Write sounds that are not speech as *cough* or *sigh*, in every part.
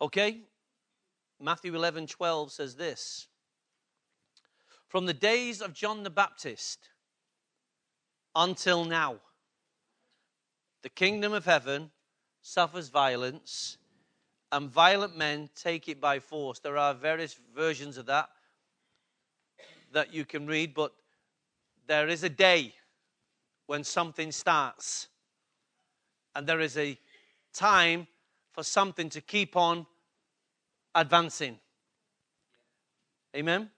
Okay? Matthew 11 12 says this From the days of John the Baptist until now, the kingdom of heaven suffers violence, and violent men take it by force. There are various versions of that that you can read, but there is a day when something starts, and there is a time for something to keep on advancing. Amen.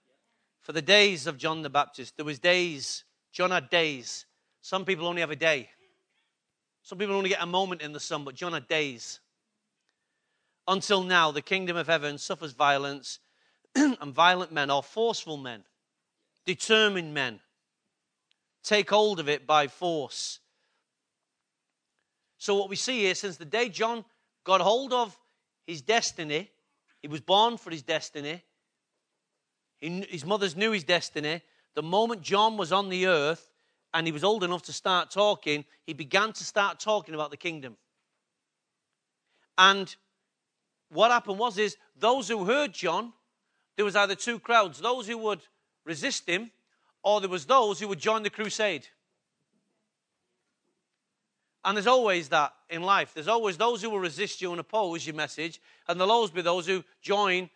For the days of John the Baptist, there was days. John had days. Some people only have a day. Some people only get a moment in the sun, but John had days. Until now, the kingdom of heaven suffers violence, *clears throat* and violent men or forceful men, determined men, take hold of it by force. So, what we see here, since the day John got hold of his destiny, he was born for his destiny, he, his mothers knew his destiny. The moment John was on the earth and he was old enough to start talking, he began to start talking about the kingdom. And what happened was is those who heard John, there was either two crowds, those who would resist him, or there was those who would join the crusade. And there's always that in life. There's always those who will resist you and oppose your message, and there'll always be those who join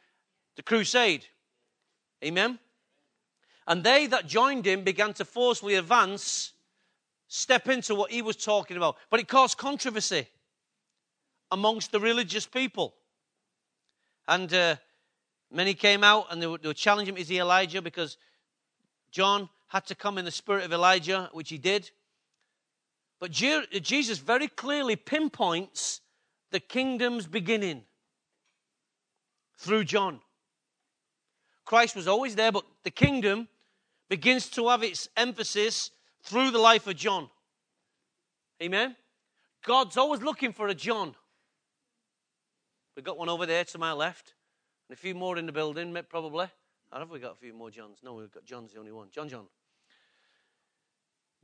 the crusade. Amen? And they that joined him began to forcefully advance, step into what he was talking about. But it caused controversy amongst the religious people. And uh, many came out and they were, they were challenging him, is he Elijah? Because John had to come in the spirit of Elijah, which he did. But Jesus very clearly pinpoints the kingdom's beginning through John. Christ was always there, but the kingdom begins to have its emphasis through the life of John. Amen? God's always looking for a John. We've got one over there to my left, and a few more in the building, probably. Or have we got a few more Johns? No, we've got John's the only one. John, John.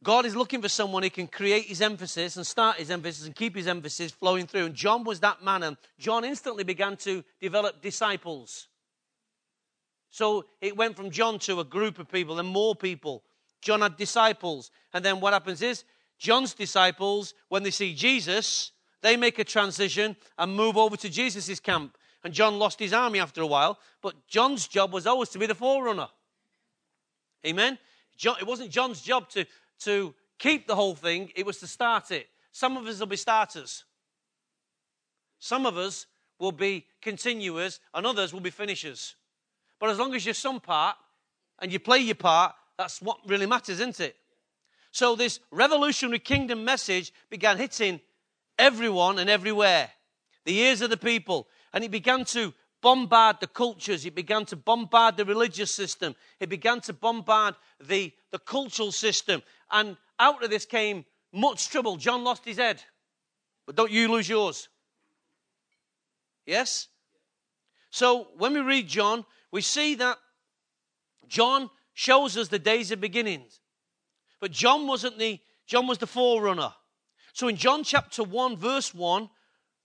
God is looking for someone who can create his emphasis and start his emphasis and keep his emphasis flowing through. And John was that man. And John instantly began to develop disciples. So it went from John to a group of people and more people. John had disciples. And then what happens is John's disciples, when they see Jesus, they make a transition and move over to Jesus' camp. And John lost his army after a while, but John's job was always to be the forerunner. Amen? John, it wasn't John's job to, to keep the whole thing, it was to start it. Some of us will be starters. Some of us will be continuers, and others will be finishers. But as long as you're some part and you play your part, that's what really matters, isn't it? So this revolutionary kingdom message began hitting everyone and everywhere, the ears of the people, and it began to bombard the cultures. It began to bombard the religious system. It began to bombard the, the cultural system. And out of this came much trouble. John lost his head, but don't you lose yours. Yes? So when we read John, we see that John shows us the days of beginnings. But John wasn't the John was the forerunner. So in John chapter 1 verse 1,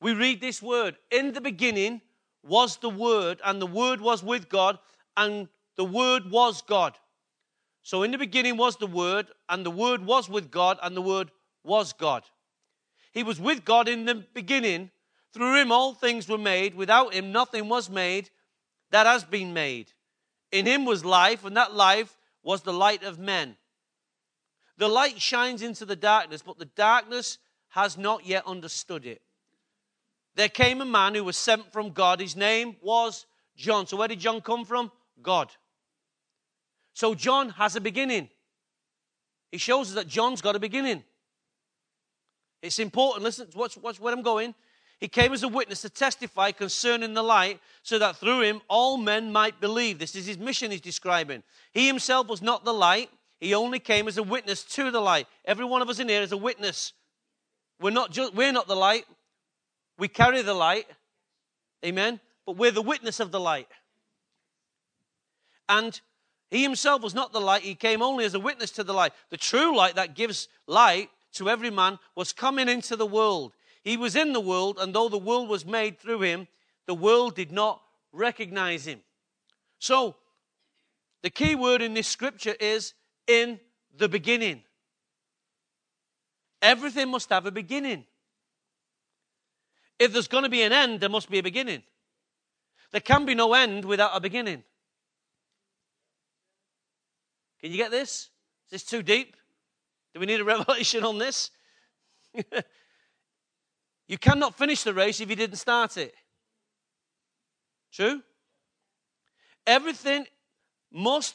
we read this word, in the beginning was the word and the word was with God and the word was God. So in the beginning was the word and the word was with God and the word was God. He was with God in the beginning. Through him all things were made. Without him nothing was made that has been made. In him was life, and that life was the light of men. The light shines into the darkness, but the darkness has not yet understood it. There came a man who was sent from God. His name was John. So, where did John come from? God. So, John has a beginning. He shows us that John's got a beginning. It's important. Listen, watch, watch where I'm going. He came as a witness to testify concerning the light, so that through him all men might believe. This is his mission he's describing. He himself was not the light, he only came as a witness to the light. Every one of us in here is a witness. We're not just we're not the light. We carry the light. Amen. But we're the witness of the light. And he himself was not the light, he came only as a witness to the light. The true light that gives light to every man was coming into the world. He was in the world, and though the world was made through him, the world did not recognize him. So, the key word in this scripture is in the beginning. Everything must have a beginning. If there's going to be an end, there must be a beginning. There can be no end without a beginning. Can you get this? Is this too deep? Do we need a *laughs* revelation on this? *laughs* you cannot finish the race if you didn't start it. True? Everything must,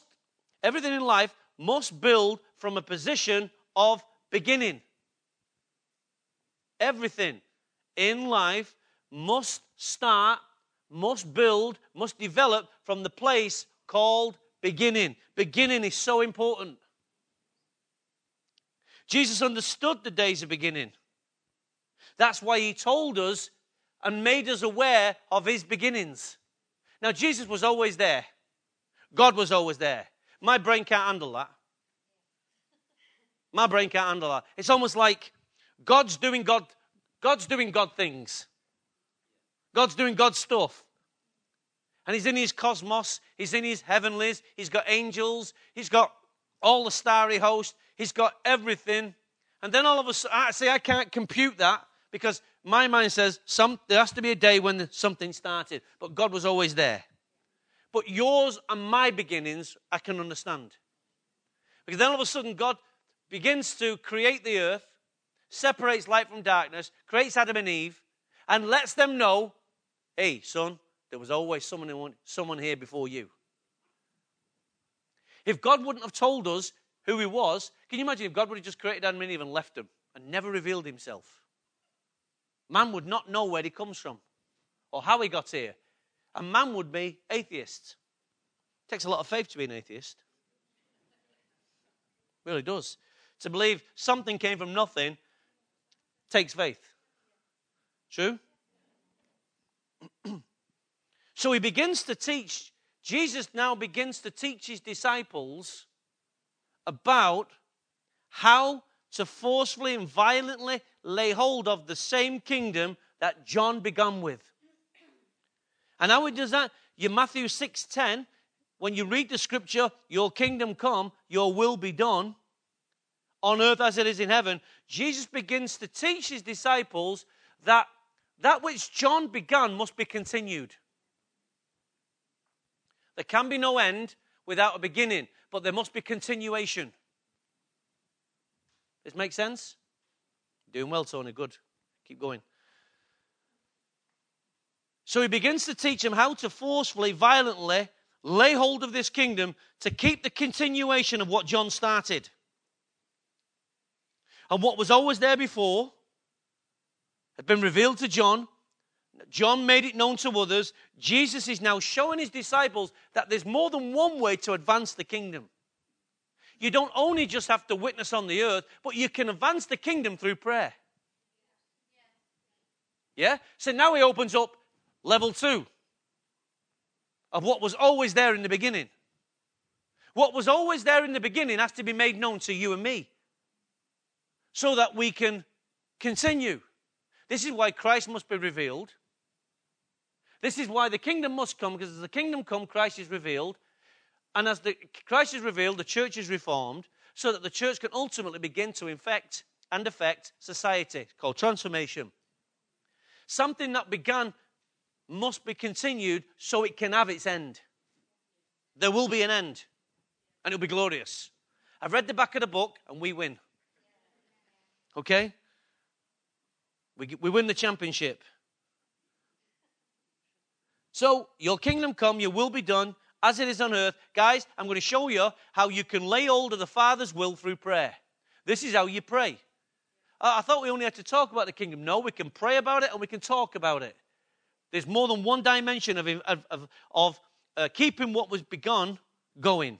everything in life must build from a position of beginning. Everything in life must start, must build, must develop from the place called beginning. Beginning is so important. Jesus understood the days of beginning. That's why he told us and made us aware of his beginnings. Now, Jesus was always there, God was always there. My brain can't handle that. My brain can't handle that. It's almost like God's doing God, God's doing God things. God's doing God stuff. And he's in his cosmos, he's in his heavenlies, he's got angels, he's got all the starry host, he's got everything. And then all of a sudden, I say I can't compute that because my mind says some, there has to be a day when something started, but God was always there. But yours and my beginnings, I can understand. Because then all of a sudden, God begins to create the earth, separates light from darkness, creates Adam and Eve, and lets them know hey, son, there was always someone, someone here before you. If God wouldn't have told us who he was, can you imagine if God would have just created Adam and Eve and left them and never revealed himself? Man would not know where he comes from or how he got here. And man would be atheist. It takes a lot of faith to be an atheist. It really does. To believe something came from nothing takes faith. True? *clears throat* so he begins to teach, Jesus now begins to teach his disciples about how to forcefully and violently lay hold of the same kingdom that John began with. And how he does that? You Matthew 6:10, when you read the scripture, your kingdom come, your will be done on earth as it is in heaven, Jesus begins to teach his disciples that that which John began must be continued. There can be no end without a beginning, but there must be continuation. This makes sense? Doing well, Tony. Good. Keep going. So he begins to teach them how to forcefully, violently lay hold of this kingdom to keep the continuation of what John started. And what was always there before had been revealed to John. John made it known to others. Jesus is now showing his disciples that there's more than one way to advance the kingdom you don't only just have to witness on the earth, but you can advance the kingdom through prayer. Yeah? So now he opens up level two of what was always there in the beginning. What was always there in the beginning has to be made known to you and me so that we can continue. This is why Christ must be revealed. This is why the kingdom must come, because as the kingdom come, Christ is revealed. And as the, Christ is revealed, the church is reformed, so that the church can ultimately begin to infect and affect society, called transformation. Something that began must be continued so it can have its end. There will be an end, and it'll be glorious. I've read the back of the book, and we win. Okay? We, we win the championship. So, your kingdom come, your will be done, as it is on earth. Guys, I'm going to show you how you can lay hold of the Father's will through prayer. This is how you pray. I thought we only had to talk about the kingdom. No, we can pray about it and we can talk about it. There's more than one dimension of, of, of, of uh, keeping what was begun going.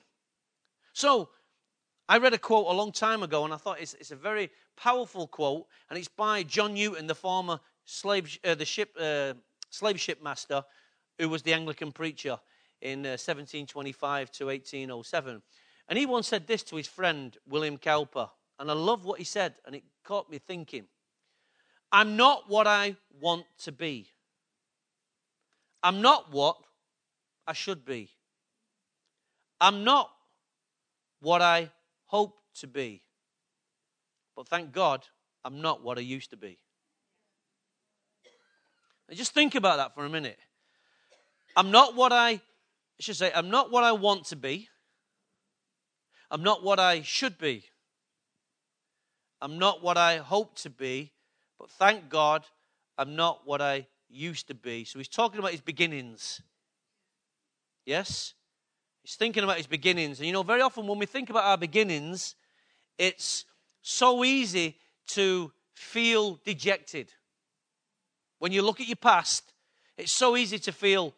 So, I read a quote a long time ago, and I thought it's, it's a very powerful quote, and it's by John Newton, the former slave, uh, the ship, uh, slave ship master, who was the Anglican preacher in uh, 1725 to 1807. And he once said this to his friend, William Cowper. And I love what he said, and it caught me thinking. I'm not what I want to be. I'm not what I should be. I'm not what I hope to be. But thank God, I'm not what I used to be. Now just think about that for a minute. I'm not what I, I should say, I'm not what I want to be. I'm not what I should be. I'm not what I hope to be. But thank God, I'm not what I used to be. So he's talking about his beginnings. Yes? He's thinking about his beginnings. And you know, very often when we think about our beginnings, it's so easy to feel dejected. When you look at your past, it's so easy to feel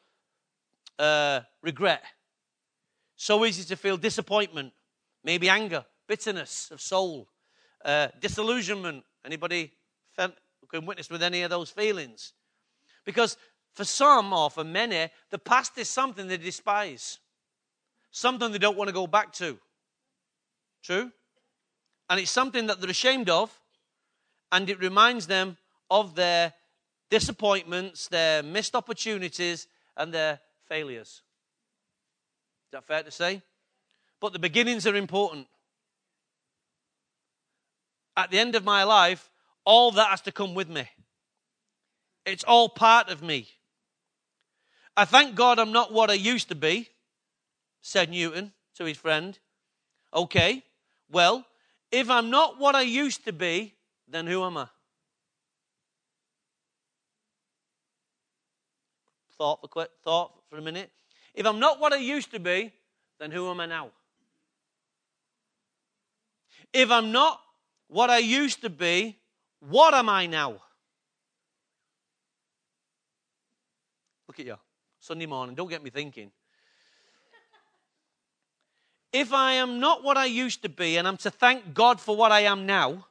uh, regret, so easy to feel disappointment, maybe anger, bitterness of soul, uh, disillusionment. Anybody can witness with any of those feelings? Because for some or for many, the past is something they despise, something they don't want to go back to. True? And it's something that they're ashamed of, and it reminds them of their disappointments, their missed opportunities, and their failures. Is that fair to say? But the beginnings are important. At the end of my life, all that has to come with me. It's all part of me. I thank God I'm not what I used to be, said Newton to his friend. Okay, well, if I'm not what I used to be, then who am I? Thought for quick thought for a minute. If I'm not what I used to be, then who am I now? If I'm not what I used to be, what am I now? Look at you. Sunday morning. Don't get me thinking. *laughs* If I am not what I used to be and I'm to thank God for what I am now,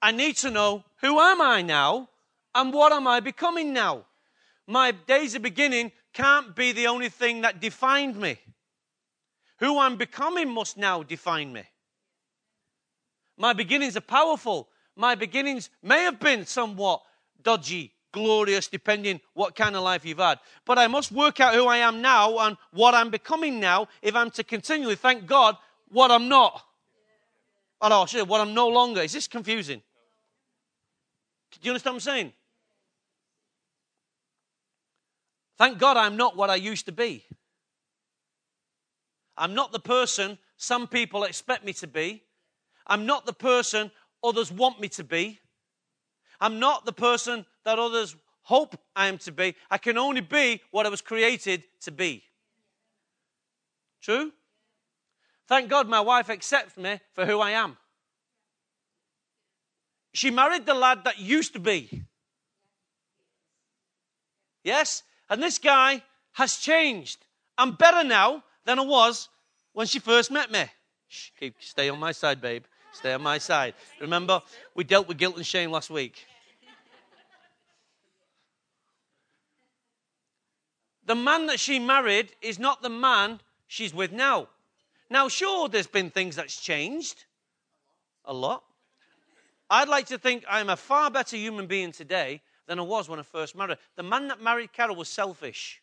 I need to know who am I now and what am I becoming now? My days of beginning can't be the only thing that defined me. Who I'm becoming must now define me. My beginnings are powerful. My beginnings may have been somewhat dodgy, glorious, depending what kind of life you've had. But I must work out who I am now and what I'm becoming now if I'm to continually thank God what I'm not. Oh, no, what I'm no longer. Is this confusing? Do you understand what I'm saying? Thank God I'm not what I used to be. I'm not the person some people expect me to be. I'm not the person others want me to be. I'm not the person that others hope I am to be. I can only be what I was created to be. True? Thank God my wife accepts me for who I am. She married the lad that used to be. Yes? And this guy has changed. I'm better now than I was when she first met me. Shh, keep, stay on my side, babe. Stay on my side. Remember, we dealt with guilt and shame last week. The man that she married is not the man she's with now. Now, sure, there's been things that's changed. A lot. I'd like to think I'm a far better human being today than I was when I first married. The man that married Carol was selfish,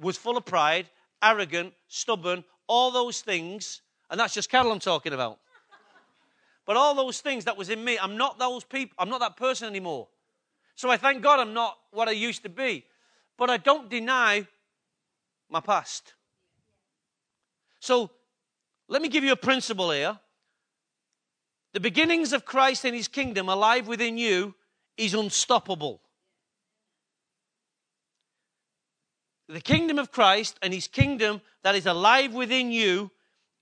was full of pride, arrogant, stubborn, all those things. And that's just Carol I'm talking about. But all those things that was in me, I'm not those people, I'm not that person anymore. So I thank God I'm not what I used to be. But I don't deny my past. So let me give you a principle here. The beginnings of Christ and his kingdom alive within you is unstoppable. The kingdom of Christ and his kingdom that is alive within you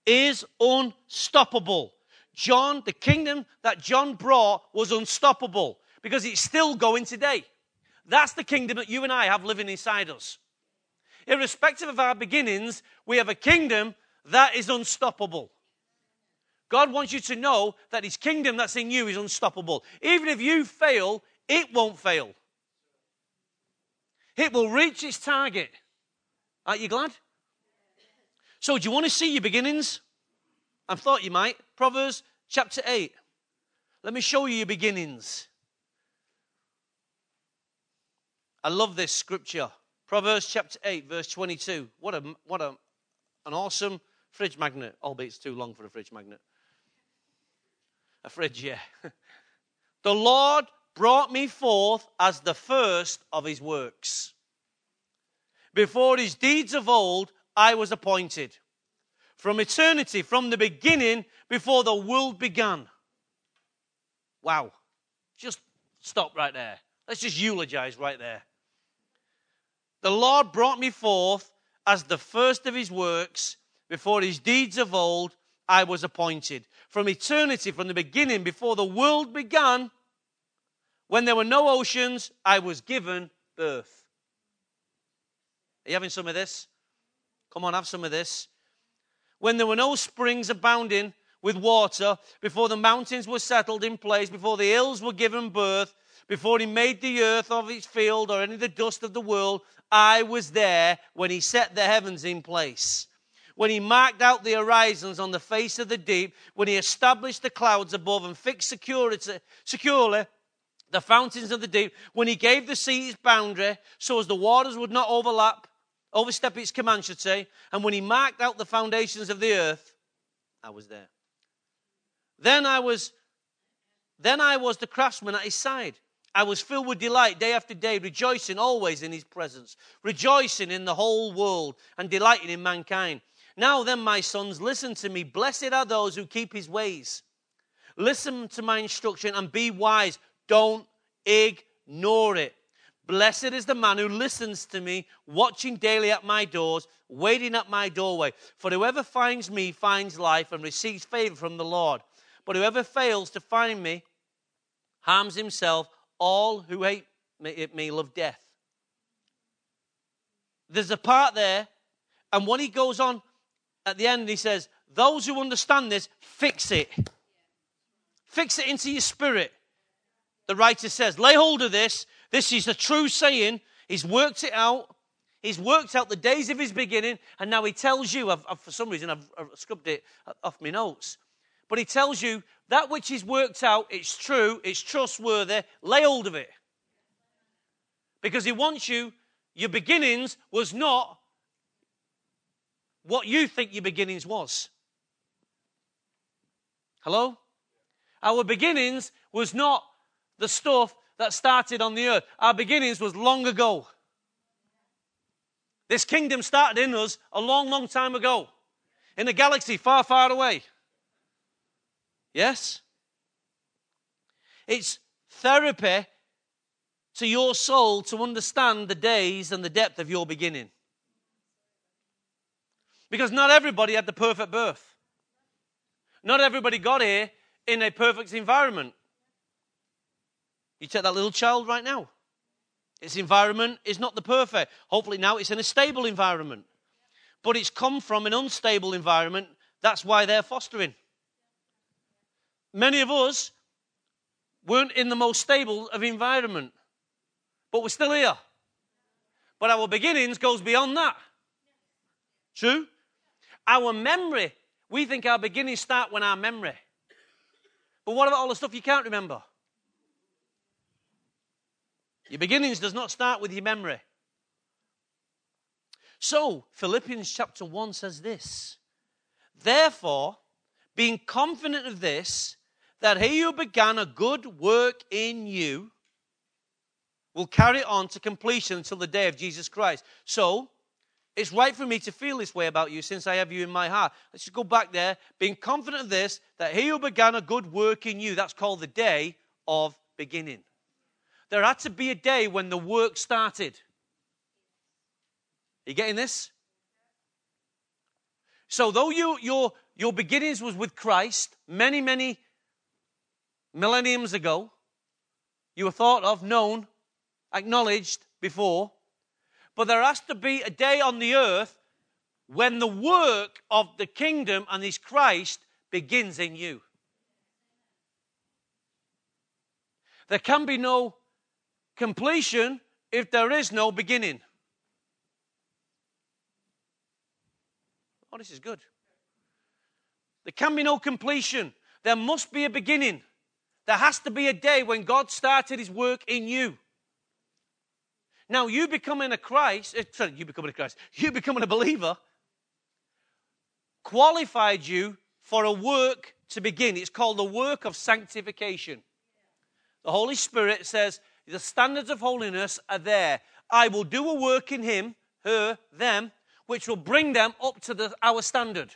is unstoppable. John, the kingdom that John brought was unstoppable because it's still going today. That's the kingdom that you and I have living inside us. Irrespective of our beginnings, we have a kingdom that is unstoppable. God wants you to know that His kingdom that's in you is unstoppable. Even if you fail, it won't fail. It will reach its target. Aren't you glad? So, do you want to see your beginnings? I thought you might. Proverbs chapter 8. Let me show you your beginnings. I love this scripture. Proverbs chapter 8, verse 22. What a what a an awesome fridge magnet, albeit it's too long for a fridge magnet. A fridge, yeah. *laughs* the Lord brought me forth as the first of his works. Before his deeds of old, I was appointed. From eternity, from the beginning, before the world began. Wow. Just stop right there. Let's just eulogize right there. The Lord brought me forth as the first of his works. Before his deeds of old, I was appointed. From eternity, from the beginning, before the world began, when there were no oceans, I was given birth. Are you having some of this? Come on, have some of this. When there were no springs abounding with water, before the mountains were settled in place, before the hills were given birth, before he made the earth of its field or any of the dust of the world, I was there when he set the heavens in place. When he marked out the horizons on the face of the deep, when he established the clouds above and fixed security, securely the fountains of the deep, when he gave the sea its boundary so as the waters would not overlap, overstep its command, should say, and when he marked out the foundations of the earth, I was there. Then I was then I was the craftsman at his side. I was filled with delight day after day, rejoicing always in his presence, rejoicing in the whole world, and delighting in mankind. Now then, my sons, listen to me. Blessed are those who keep his ways. Listen to my instruction and be wise. Don't ignore it. Blessed is the man who listens to me, watching daily at my doors, waiting at my doorway. For whoever finds me finds life and receives favor from the Lord. But whoever fails to find me harms himself. All who hate me, me love death. There's a part there, and when he goes on at the end, he says, Those who understand this, fix it. Fix it into your spirit. The writer says, Lay hold of this. This is a true saying. He's worked it out. He's worked out the days of his beginning, and now he tells you, I've, I've, for some reason, I've, I've scrubbed it off my notes. But he tells you that which is worked out, it's true, it's trustworthy, lay hold of it. Because he wants you, your beginnings was not what you think your beginnings was. Hello? Our beginnings was not the stuff that started on the earth. Our beginnings was long ago. This kingdom started in us a long, long time ago in a galaxy far, far away. Yes? It's therapy to your soul to understand the days and the depth of your beginning. Because not everybody had the perfect birth. Not everybody got here in a perfect environment. You take that little child right now. Its environment is not the perfect. Hopefully, now it's in a stable environment. But it's come from an unstable environment. That's why they're fostering. Many of us weren't in the most stable of environment, but we're still here. But our beginnings goes beyond that. True? Our memory, we think our beginnings start when our memory. But what about all the stuff you can't remember? Your beginnings does not start with your memory. So, Philippians chapter 1 says this Therefore, being confident of this, that he who began a good work in you will carry it on to completion until the day of Jesus Christ. So, it's right for me to feel this way about you since I have you in my heart. Let's just go back there. Being confident of this, that he who began a good work in you, that's called the day of beginning. There had to be a day when the work started. Are you getting this? So, though you, your, your beginnings was with Christ many, many millenniums ago. You were thought of, known, acknowledged before. But there has to be a day on the earth when the work of the kingdom and his Christ begins in you. There can be no completion if there is no beginning. Oh, this is good. There can be no completion. There must be a beginning. There has to be a day when God started his work in you. Now, you becoming a Christ, eh, sorry, you becoming a Christ, you becoming a believer qualified you for a work to begin. It's called the work of sanctification. The Holy Spirit says, the standards of holiness are there. I will do a work in him, her, them, which will bring them up to the, our standard.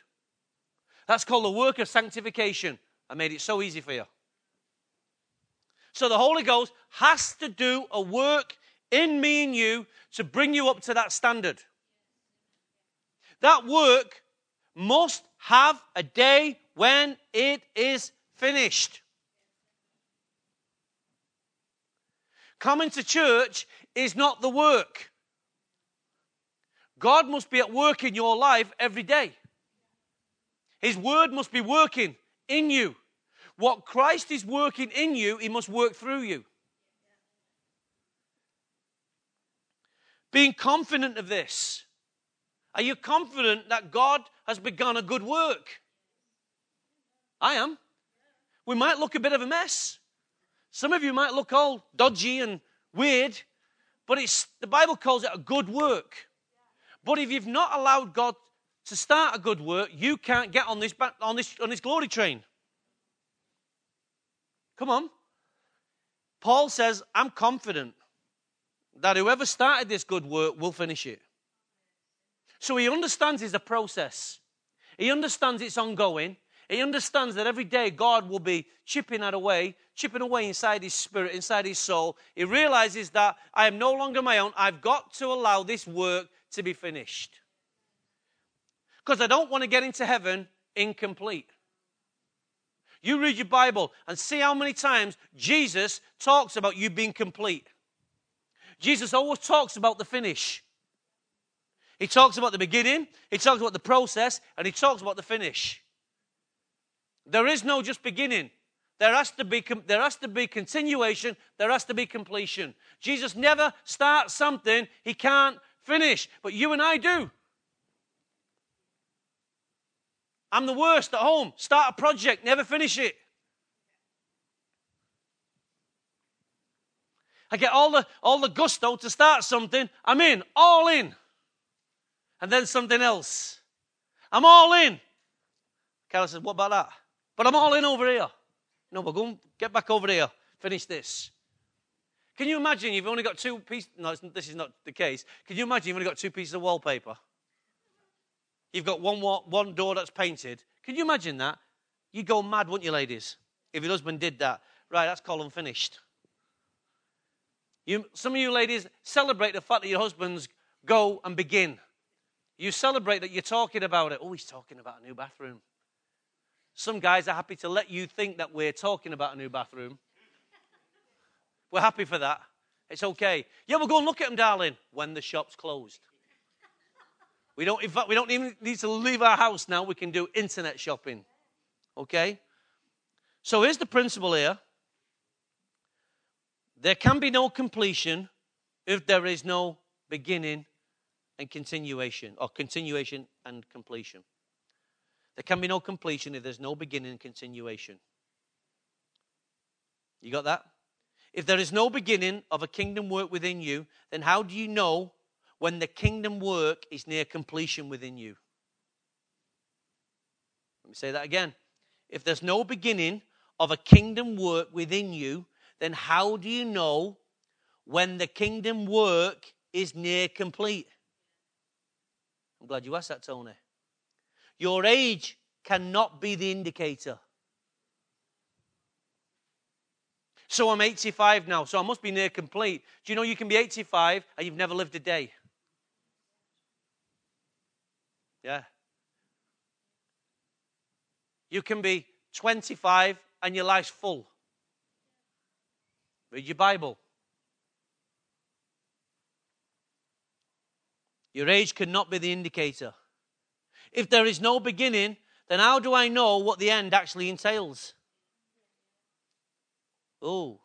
That's called the work of sanctification. I made it so easy for you. So the Holy Ghost has to do a work in me and you to bring you up to that standard. That work must have a day when it is finished. Coming to church is not the work. God must be at work in your life every day. His word must be working in you. What Christ is working in you, He must work through you. Being confident of this. Are you confident that God has begun a good work? I am. We might look a bit of a mess. Some of you might look all dodgy and weird, but it's, the Bible calls it a good work. But if you've not allowed God to start a good work, you can't get on this, on this, on this glory train. Come on. Paul says, I'm confident that whoever started this good work will finish it. So he understands it's a process. He understands it's ongoing. He understands that every day God will be chipping that away, chipping away inside his spirit, inside his soul. He realizes that I am no longer my own. I've got to allow this work to be finished. Because I don't want to get into heaven incomplete. You read your Bible and see how many times Jesus talks about you being complete. Jesus always talks about the finish. He talks about the beginning, he talks about the process, and he talks about the finish. There is no just beginning. There has to be there has to be continuation, there has to be completion. Jesus never starts something he can't finish, but you and I do. I'm the worst at home. Start a project, never finish it. I get all the all the gusto to start something. I'm in, all in. And then something else. I'm all in. Carol says, What about that? But I'm all in over here. No, but go and get back over here. Finish this. Can you imagine you've only got two pieces? No, this is not the case. Can you imagine you've only got two pieces of wallpaper? You've got one, one door that's painted. Can you imagine that? You'd go mad, wouldn't you, ladies? If your husband did that. Right, that's column finished. You, some of you ladies celebrate the fact that your husbands go and begin. You celebrate that you're talking about it. Oh, he's talking about a new bathroom. Some guys are happy to let you think that we're talking about a new bathroom. We're happy for that. It's okay. Yeah, we'll go and look at them, darling, when the shop's closed. We don't, fact, we don't even need to leave our house now. We can do internet shopping. Okay? So here's the principle here there can be no completion if there is no beginning and continuation, or continuation and completion. There can be no completion if there's no beginning and continuation. You got that? If there is no beginning of a kingdom work within you, then how do you know when the kingdom work is near completion within you? Let me say that again. If there's no beginning of a kingdom work within you, then how do you know when the kingdom work is near complete? I'm glad you asked that, Tony. Your age cannot be the indicator. So I'm 85 now, so I must be near complete. Do you know you can be 85 and you've never lived a day? Yeah. You can be 25 and your life's full. Read your Bible. Your age cannot be the indicator. If there is no beginning, then how do I know what the end actually entails? Oh.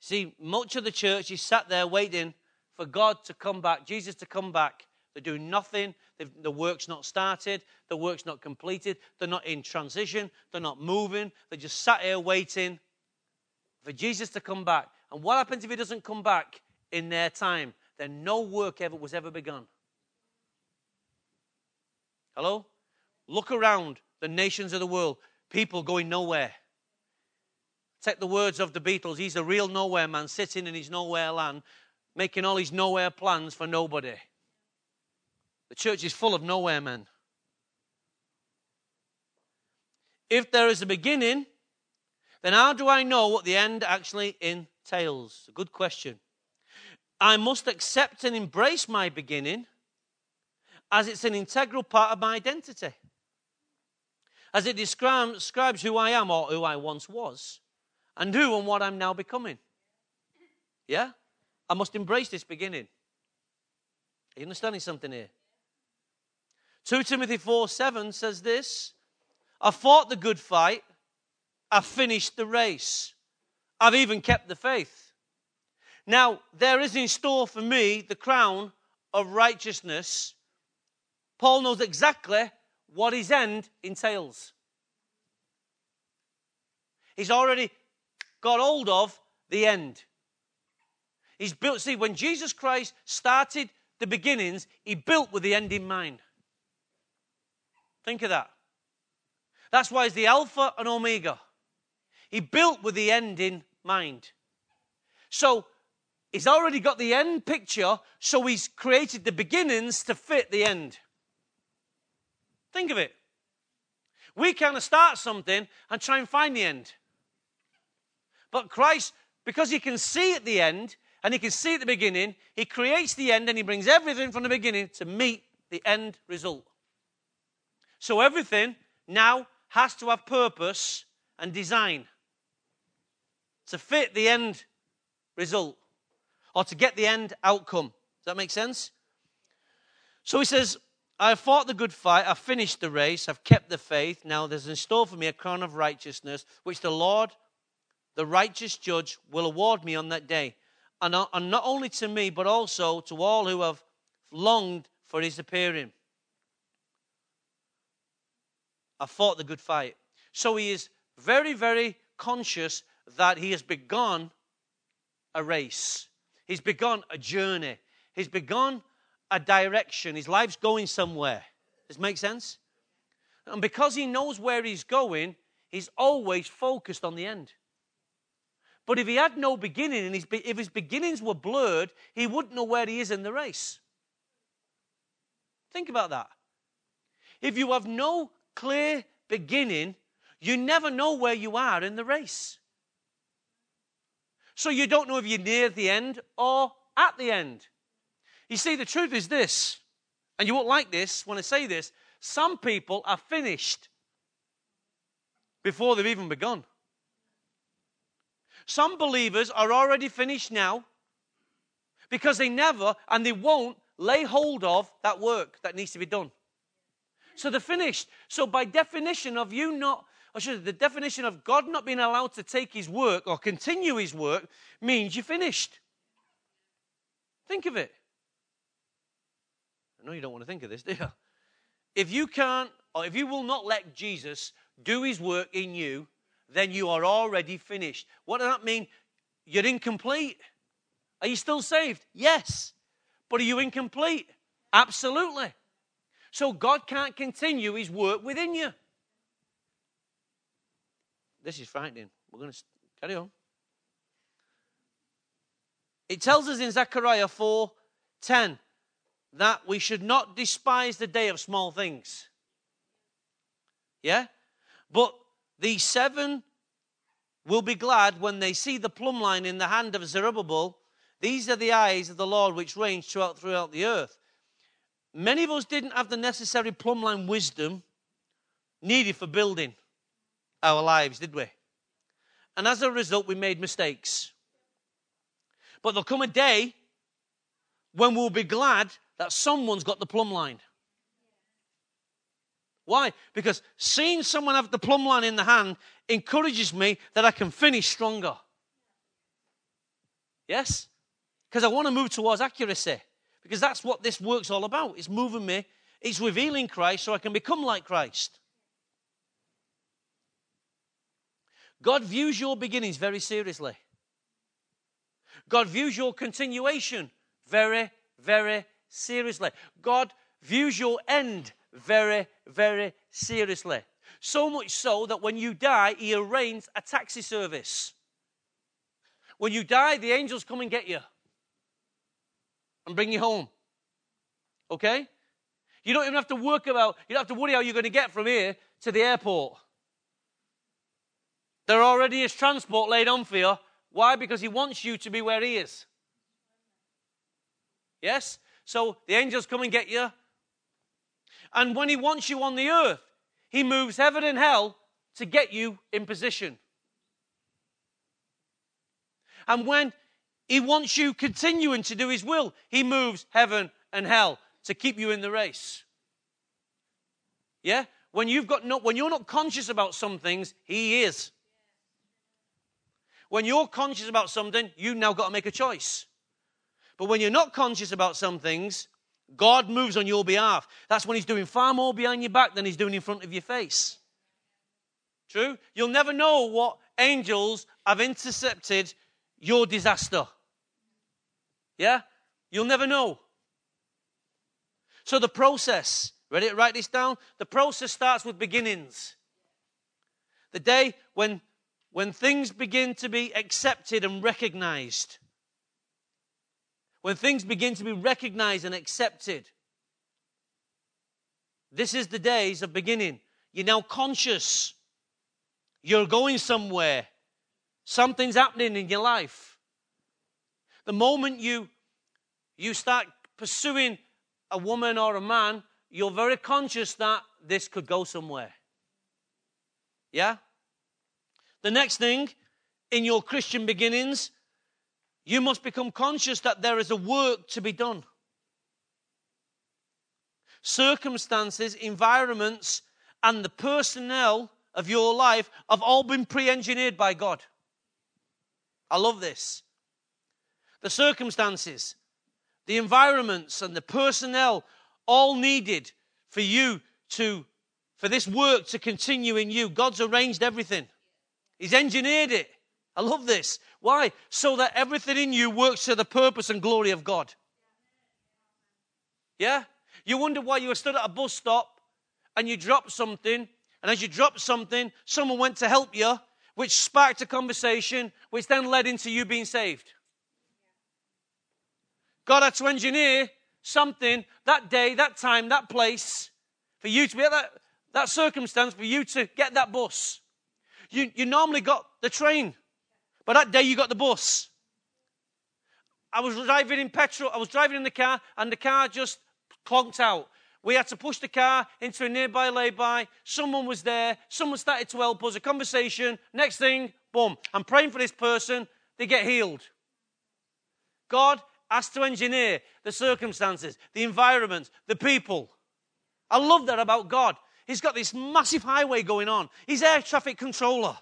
See, much of the church is sat there waiting for God to come back, Jesus to come back. They're doing nothing. They've, the work's not started. The work's not completed. They're not in transition. They're not moving. They're just sat here waiting for Jesus to come back. And what happens if he doesn't come back in their time, then no work ever was ever begun. Hello? Look around the nations of the world, people going nowhere. Take the words of the Beatles. He's a real nowhere man sitting in his nowhere land, making all his nowhere plans for nobody. The church is full of nowhere men. If there is a beginning, then how do I know what the end actually entails? A good question. I must accept and embrace my beginning as it's an integral part of my identity. As it describes who I am or who I once was, and who and what I'm now becoming. Yeah? I must embrace this beginning. Are you understanding something here? 2 Timothy 4 7 says this I fought the good fight, I finished the race, I've even kept the faith. Now, there is in store for me the crown of righteousness. Paul knows exactly what his end entails. He's already got hold of the end. He's built, see, when Jesus Christ started the beginnings, he built with the end in mind. Think of that. That's why he's the Alpha and Omega. He built with the end in mind. So he's already got the end picture, so he's created the beginnings to fit the end. Think of it. We kind of start something and try and find the end. But Christ, because he can see at the end and he can see at the beginning, he creates the end and he brings everything from the beginning to meet the end result. So everything now has to have purpose and design to fit the end result or to get the end outcome. Does that make sense? So he says, I have fought the good fight, I've finished the race, I've kept the faith. Now there's in store for me a crown of righteousness, which the Lord, the righteous judge, will award me on that day. And uh, not only to me, but also to all who have longed for his appearing. I fought the good fight. So he is very, very conscious that he has begun a race. He's begun a journey. He's begun a direction. His life's going somewhere. Does this make sense? And because he knows where he's going, he's always focused on the end. But if he had no beginning and his, if his beginnings were blurred, he wouldn't know where he is in the race. Think about that. If you have no clear beginning, you never know where you are in the race. So you don't know if you're near the end or at the end. You see, the truth is this, and you won't like this when I say this some people are finished before they've even begun. Some believers are already finished now because they never and they won't lay hold of that work that needs to be done. So they're finished. So by definition of you not, or should the definition of God not being allowed to take his work or continue his work means you're finished. Think of it. I know you don't want to think of this, do you? If you can't, or if you will not let Jesus do his work in you, then you are already finished. What does that mean? You're incomplete. Are you still saved? Yes. But are you incomplete? Absolutely. So God can't continue his work within you. This is frightening. We're going to carry on. It tells us in Zechariah 4 10 that we should not despise the day of small things. Yeah? But these seven will be glad when they see the plumb line in the hand of Zerubbabel. These are the eyes of the Lord which range throughout, throughout the earth. Many of us didn't have the necessary plumb line wisdom needed for building our lives, did we? And as a result, we made mistakes. But there'll come a day when we'll be glad that someone's got the plumb line. Why? Because seeing someone have the plumb line in the hand encourages me that I can finish stronger. Yes? Because I want to move towards accuracy. Because that's what this work's all about. It's moving me, it's revealing Christ so I can become like Christ. God views your beginnings very seriously. God views your continuation very, very seriously. God views your end very, very seriously. So much so that when you die, He arranges a taxi service. When you die, the angels come and get you and bring you home. Okay? You don't even have to work about, you don't have to worry how you're going to get from here to the airport. There already is transport laid on for you. Why? Because He wants you to be where He is. Yes? So the angels come and get you. And when He wants you on the earth, He moves heaven and hell to get you in position. And when He wants you continuing to do His will, He moves heaven and hell to keep you in the race. Yeah? When you've got no, when you're not conscious about some things, He is. When you're conscious about something, you've now got to make a choice. But when you're not conscious about some things, God moves on your behalf. That's when He's doing far more behind your back than He's doing in front of your face. True? You'll never know what angels have intercepted your disaster. Yeah? You'll never know. So the process, ready to write this down? The process starts with beginnings. The day when when things begin to be accepted and recognized, when things begin to be recognized and accepted, this is the days of beginning. You're now conscious. You're going somewhere. Something's happening in your life. The moment you you start pursuing a woman or a man, you're very conscious that this could go somewhere. Yeah? The next thing in your Christian beginnings, you must become conscious that there is a work to be done. Circumstances, environments, and the personnel of your life have all been pre engineered by God. I love this. The circumstances, the environments, and the personnel all needed for you to, for this work to continue in you. God's arranged everything. He's engineered it. I love this. Why? So that everything in you works to the purpose and glory of God. Yeah? You wonder why you were stood at a bus stop and you dropped something, and as you dropped something, someone went to help you, which sparked a conversation, which then led into you being saved. God had to engineer something that day, that time, that place, for you to be at that, that circumstance, for you to get that bus. You, you normally got the train, but that day you got the bus. I was driving in petrol, I was driving in the car, and the car just clonked out. We had to push the car into a nearby lay-by. Someone was there. Someone started to help us. A conversation. Next thing, boom. I'm praying for this person. They get healed. God has to engineer the circumstances, the environment, the people. I love that about God. He's got this massive highway going on. He's air traffic controller.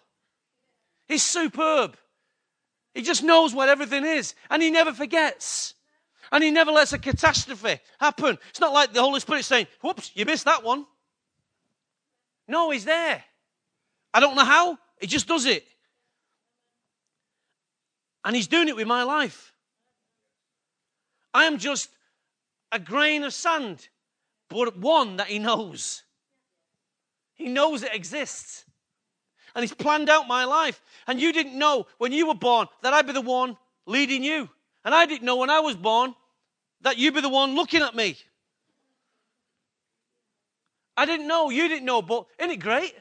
He's superb. He just knows what everything is, and he never forgets. And he never lets a catastrophe happen. It's not like the Holy Spirit saying, Whoops, you missed that one. No, he's there. I don't know how, he just does it. And he's doing it with my life. I am just a grain of sand, but one that he knows. He knows it exists. And He's planned out my life. And you didn't know when you were born that I'd be the one leading you. And I didn't know when I was born that you'd be the one looking at me. I didn't know, you didn't know, but isn't it great?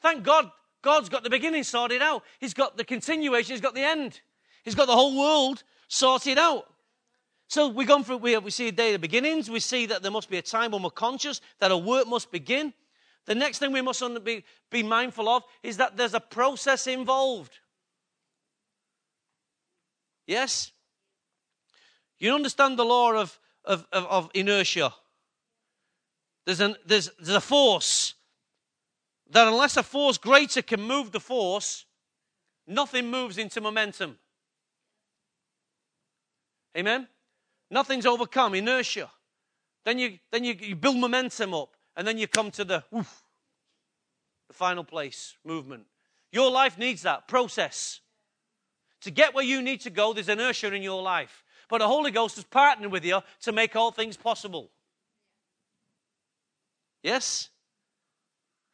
Thank God, God's got the beginning sorted out. He's got the continuation, He's got the end. He's got the whole world sorted out. So we've gone through, we, we see a day of the beginnings. We see that there must be a time when we're conscious that a work must begin. The next thing we must be, be mindful of is that there's a process involved. Yes? You understand the law of, of, of, of inertia. There's, an, there's, there's a force that, unless a force greater can move the force, nothing moves into momentum. Amen? Nothing's overcome, inertia. Then you, then you, you build momentum up, and then you come to the, the final place, movement. Your life needs that process. To get where you need to go, there's inertia in your life. But the Holy Ghost is partnering with you to make all things possible. Yes?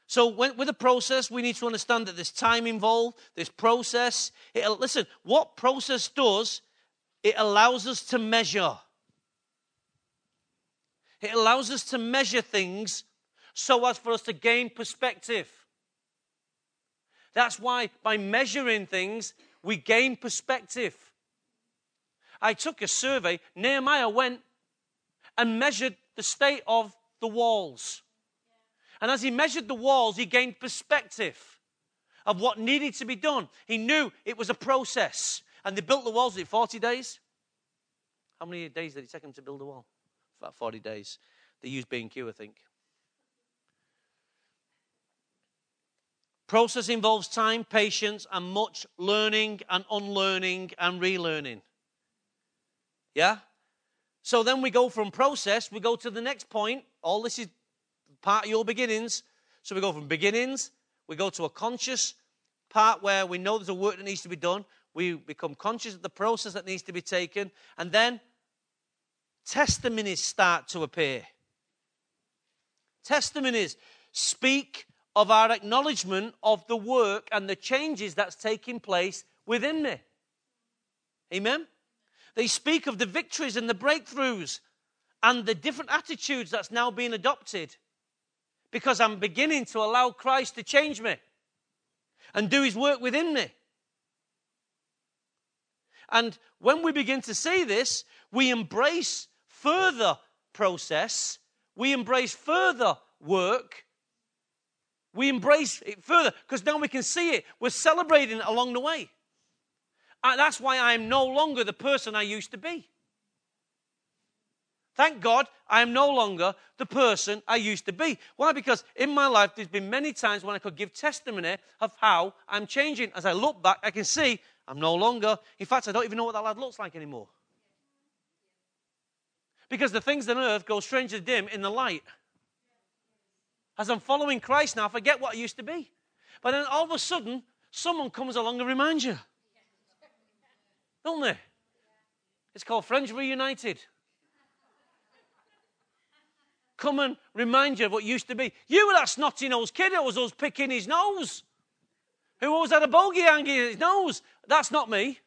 So, when, with a process, we need to understand that there's time involved, there's process. It, listen, what process does, it allows us to measure. It allows us to measure things so as for us to gain perspective. That's why by measuring things, we gain perspective. I took a survey. Nehemiah went and measured the state of the walls. And as he measured the walls, he gained perspective of what needed to be done. He knew it was a process. And they built the walls in 40 days. How many days did it take them to build a wall? About 40 days. They used B&Q, I think. Process involves time, patience, and much learning and unlearning and relearning. Yeah? So then we go from process, we go to the next point. All this is part of your beginnings. So we go from beginnings, we go to a conscious part where we know there's a work that needs to be done. We become conscious of the process that needs to be taken. And then testimonies start to appear. Testimonies speak of our acknowledgement of the work and the changes that's taking place within me. Amen? They speak of the victories and the breakthroughs and the different attitudes that's now being adopted because I'm beginning to allow Christ to change me and do his work within me. And when we begin to see this, we embrace further process, we embrace further work, we embrace it further because now we can see it. We're celebrating it along the way. And that's why I am no longer the person I used to be. Thank God I am no longer the person I used to be. Why? Because in my life, there's been many times when I could give testimony of how I'm changing. As I look back, I can see I'm no longer, in fact, I don't even know what that lad looks like anymore. Because the things on earth go strangely dim in the light. As I'm following Christ now, I forget what I used to be. But then all of a sudden, someone comes along and reminds you. Don't they? It's called Friends Reunited come and remind you of what used to be. You were that snotty nosed kid who was always picking his nose, who always had a bogey hanging in his nose. That's not me.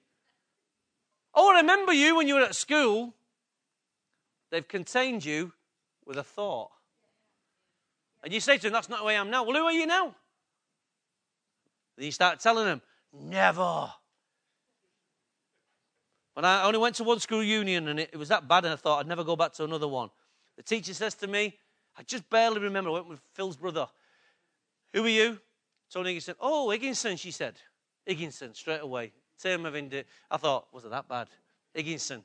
Oh, I remember you when you were at school. They've contained you with a thought. And you say to them, That's not who I am now. Well, who are you now? Then you start telling them, Never. When I only went to one school union and it, it was that bad, and I thought I'd never go back to another one. The teacher says to me, I just barely remember, I went with Phil's brother. Who are you? Tony Higginson. Oh, Higginson, she said. Higginson, straight away. Term of Indi- I thought, was it that bad? Higginson.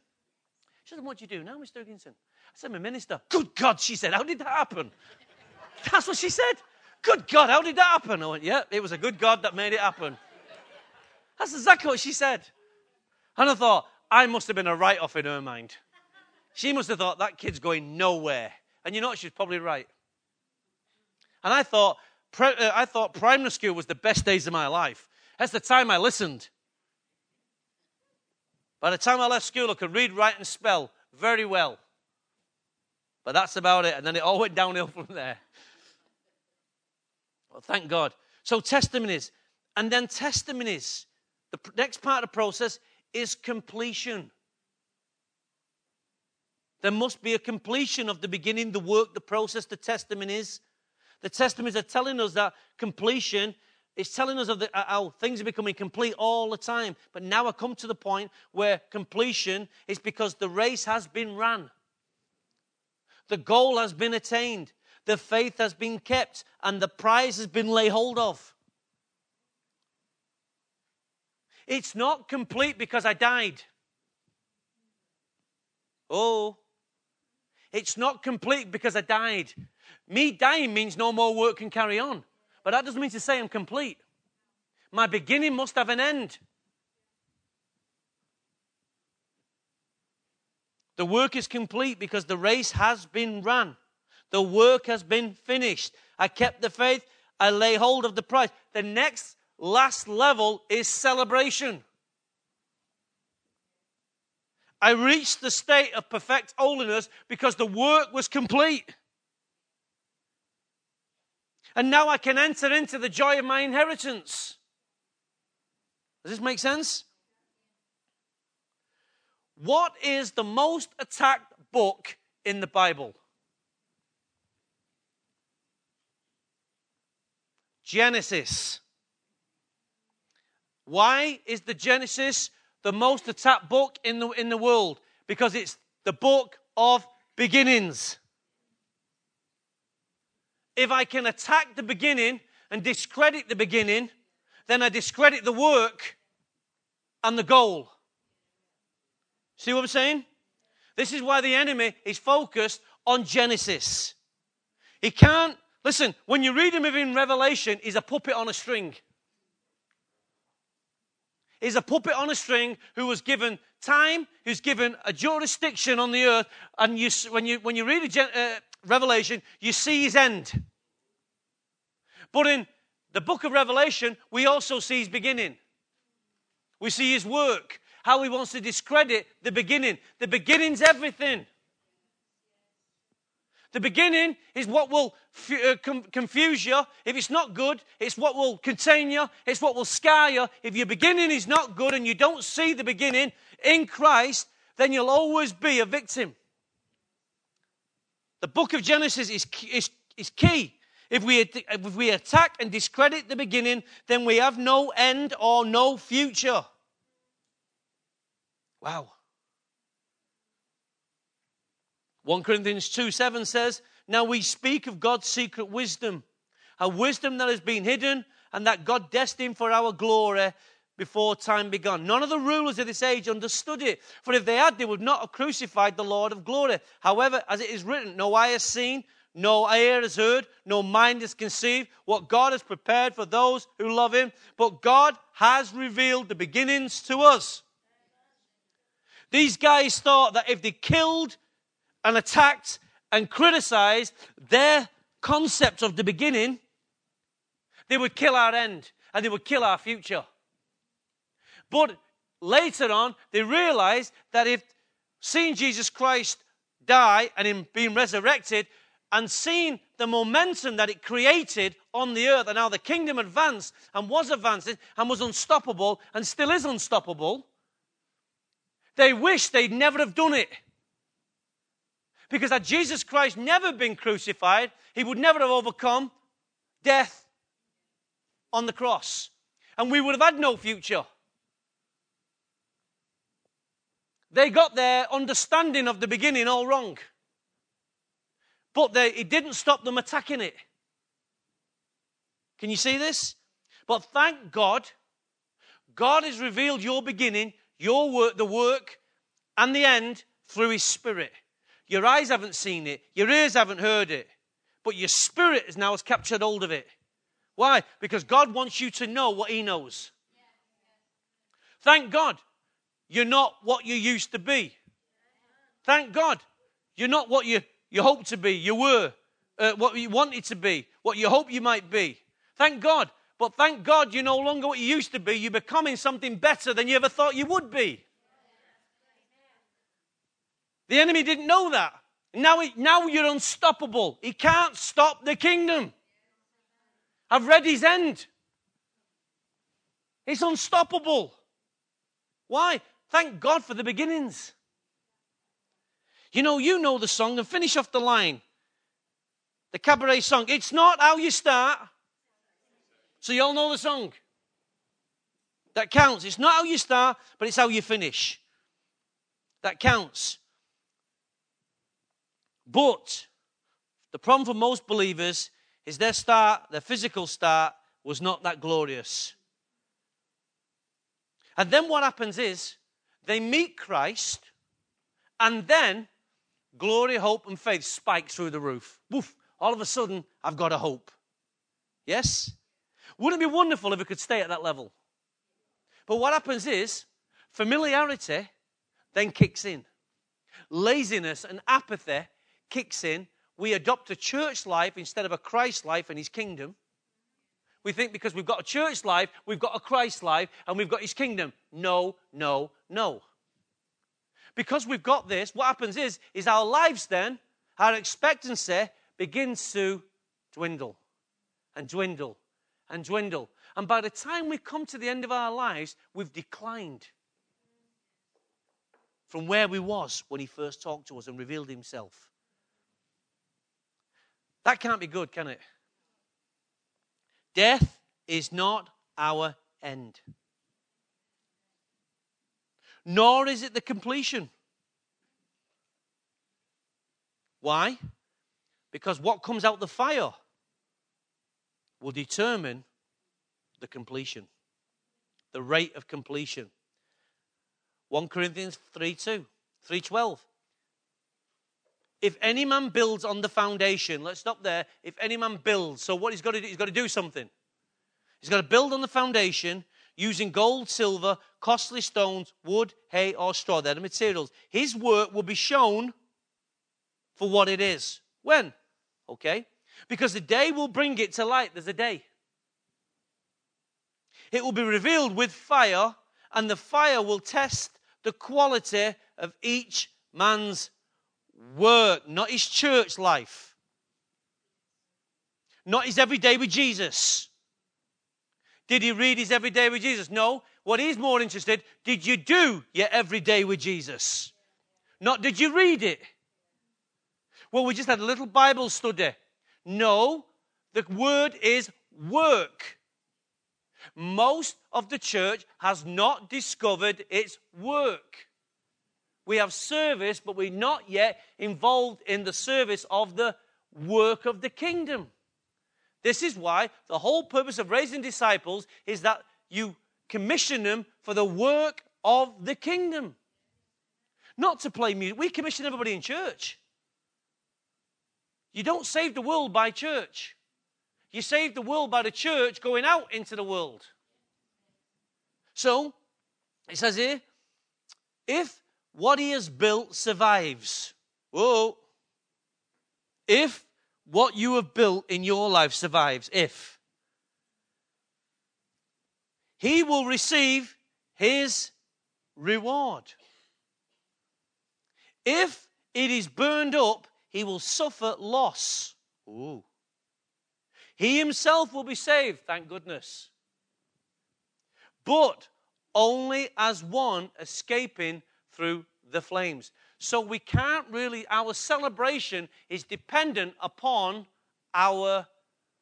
She said, what do you do now, Mr. Higginson? I said, I'm a minister. Good God, she said, how did that happen? That's what she said. Good God, how did that happen? I went, yeah, it was a good God that made it happen. That's exactly what she said. And I thought, I must have been a write off in her mind. She must have thought that kid's going nowhere. And you know what? She's probably right. And I thought, uh, I thought primary school was the best days of my life. That's the time I listened. By the time I left school, I could read, write, and spell very well. But that's about it. And then it all *laughs* went downhill from there. Well, thank God. So, testimonies. And then testimonies. The next part of the process is completion. There must be a completion of the beginning, the work, the process, the testimonies. The testimonies are telling us that completion is telling us of the, uh, how things are becoming complete all the time. But now I come to the point where completion is because the race has been run, the goal has been attained, the faith has been kept, and the prize has been laid hold of. It's not complete because I died. Oh, it's not complete because I died. Me dying means no more work can carry on. But that doesn't mean to say I'm complete. My beginning must have an end. The work is complete because the race has been run. The work has been finished. I kept the faith. I lay hold of the prize. The next last level is celebration. I reached the state of perfect holiness because the work was complete. And now I can enter into the joy of my inheritance. Does this make sense? What is the most attacked book in the Bible? Genesis. Why is the Genesis the most attacked book in the, in the world? Because it's the book of beginnings. If I can attack the beginning and discredit the beginning, then I discredit the work and the goal. See what I'm saying? This is why the enemy is focused on Genesis. He can't, listen, when you read him in Revelation, he's a puppet on a string. He's a puppet on a string who was given time, who's given a jurisdiction on the earth. And you, when, you, when you read a, uh, Revelation, you see his end. But in the book of Revelation, we also see his beginning. We see his work, how he wants to discredit the beginning. The beginning's everything. The beginning is what will f- uh, com- confuse you. If it's not good, it's what will contain you. It's what will scar you. If your beginning is not good and you don't see the beginning in Christ, then you'll always be a victim. The book of Genesis is, is, is key. If we, if we attack and discredit the beginning, then we have no end or no future. Wow. 1 Corinthians 2 7 says, Now we speak of God's secret wisdom, a wisdom that has been hidden and that God destined for our glory before time began. None of the rulers of this age understood it, for if they had, they would not have crucified the Lord of glory. However, as it is written, no eye has seen, no ear has heard, no mind has conceived what God has prepared for those who love Him. But God has revealed the beginnings to us. These guys thought that if they killed and attacked and criticized their concept of the beginning, they would kill our end and they would kill our future. But later on, they realized that if seeing Jesus Christ die and him being resurrected, and seeing the momentum that it created on the earth and how the kingdom advanced and was advancing and was unstoppable and still is unstoppable, they wish they'd never have done it. Because had Jesus Christ never been crucified, he would never have overcome death on the cross. And we would have had no future. They got their understanding of the beginning all wrong. But they, it didn't stop them attacking it. Can you see this? But thank God, God has revealed your beginning, your work, the work, and the end through His Spirit. Your eyes haven't seen it, your ears haven't heard it, but your spirit has now has captured hold of it. Why? Because God wants you to know what He knows. Thank God you're not what you used to be. Thank God you're not what you you hoped to be, you were, uh, what you wanted to be, what you hope you might be. Thank God. But thank God you're no longer what you used to be. You're becoming something better than you ever thought you would be. The enemy didn't know that. Now, he, now you're unstoppable. He can't stop the kingdom. I've read his end. It's unstoppable. Why? Thank God for the beginnings. You know, you know the song and finish off the line. The cabaret song. It's not how you start. So you all know the song. That counts. It's not how you start, but it's how you finish. That counts. But the problem for most believers is their start, their physical start, was not that glorious. And then what happens is they meet Christ, and then glory, hope, and faith spike through the roof. Woof, all of a sudden, I've got a hope. Yes? Wouldn't it be wonderful if it could stay at that level? But what happens is, familiarity then kicks in. Laziness and apathy kicks in. We adopt a church life instead of a Christ life and his kingdom. We think because we've got a church life, we've got a Christ life, and we've got his kingdom. No, no, no. because we've got this, what happens is, is our lives then, our expectancy begins to dwindle and dwindle and dwindle. And by the time we come to the end of our lives, we've declined from where we was when he first talked to us and revealed himself. That can't be good, can it? Death is not our end. Nor is it the completion. Why? Because what comes out the fire will determine the completion, the rate of completion. 1 Corinthians 3 2, 312. If any man builds on the foundation, let's stop there. If any man builds, so what he's got to do, he's got to do something. He's got to build on the foundation using gold, silver, costly stones, wood, hay, or straw. They're the materials. His work will be shown for what it is. When? Okay? Because the day will bring it to light. There's a day. It will be revealed with fire, and the fire will test the quality of each man's work, not his church life, not his everyday with Jesus. Did he read his everyday with Jesus? No. What he's more interested, did you do your everyday with Jesus? Not did you read it? Well, we just had a little Bible study. No, the word is work. Most of the church has not discovered its work. We have service, but we're not yet involved in the service of the work of the kingdom. This is why the whole purpose of raising disciples is that you commission them for the work of the kingdom. Not to play music. We commission everybody in church. You don't save the world by church. You save the world by the church going out into the world. So, it says here, if what he has built survives, whoa, if what you have built in your life survives, if he will receive his reward. If it is burned up, he will suffer loss. Ooh. He himself will be saved, thank goodness. But only as one escaping through the flames. So we can't really, our celebration is dependent upon our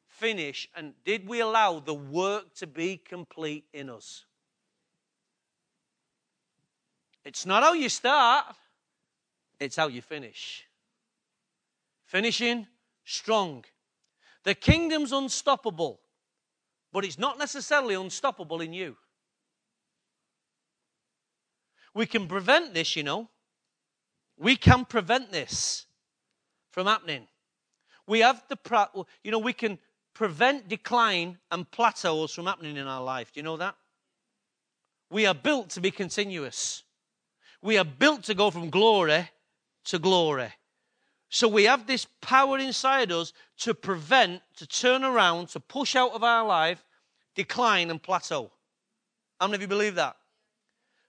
finish. And did we allow the work to be complete in us? It's not how you start, it's how you finish. Finishing strong. The kingdom's unstoppable, but it's not necessarily unstoppable in you. We can prevent this, you know. We can prevent this from happening. We have the, you know, we can prevent decline and plateaus from happening in our life. Do you know that? We are built to be continuous. We are built to go from glory to glory. So we have this power inside us to prevent, to turn around, to push out of our life decline and plateau. How many of you believe that?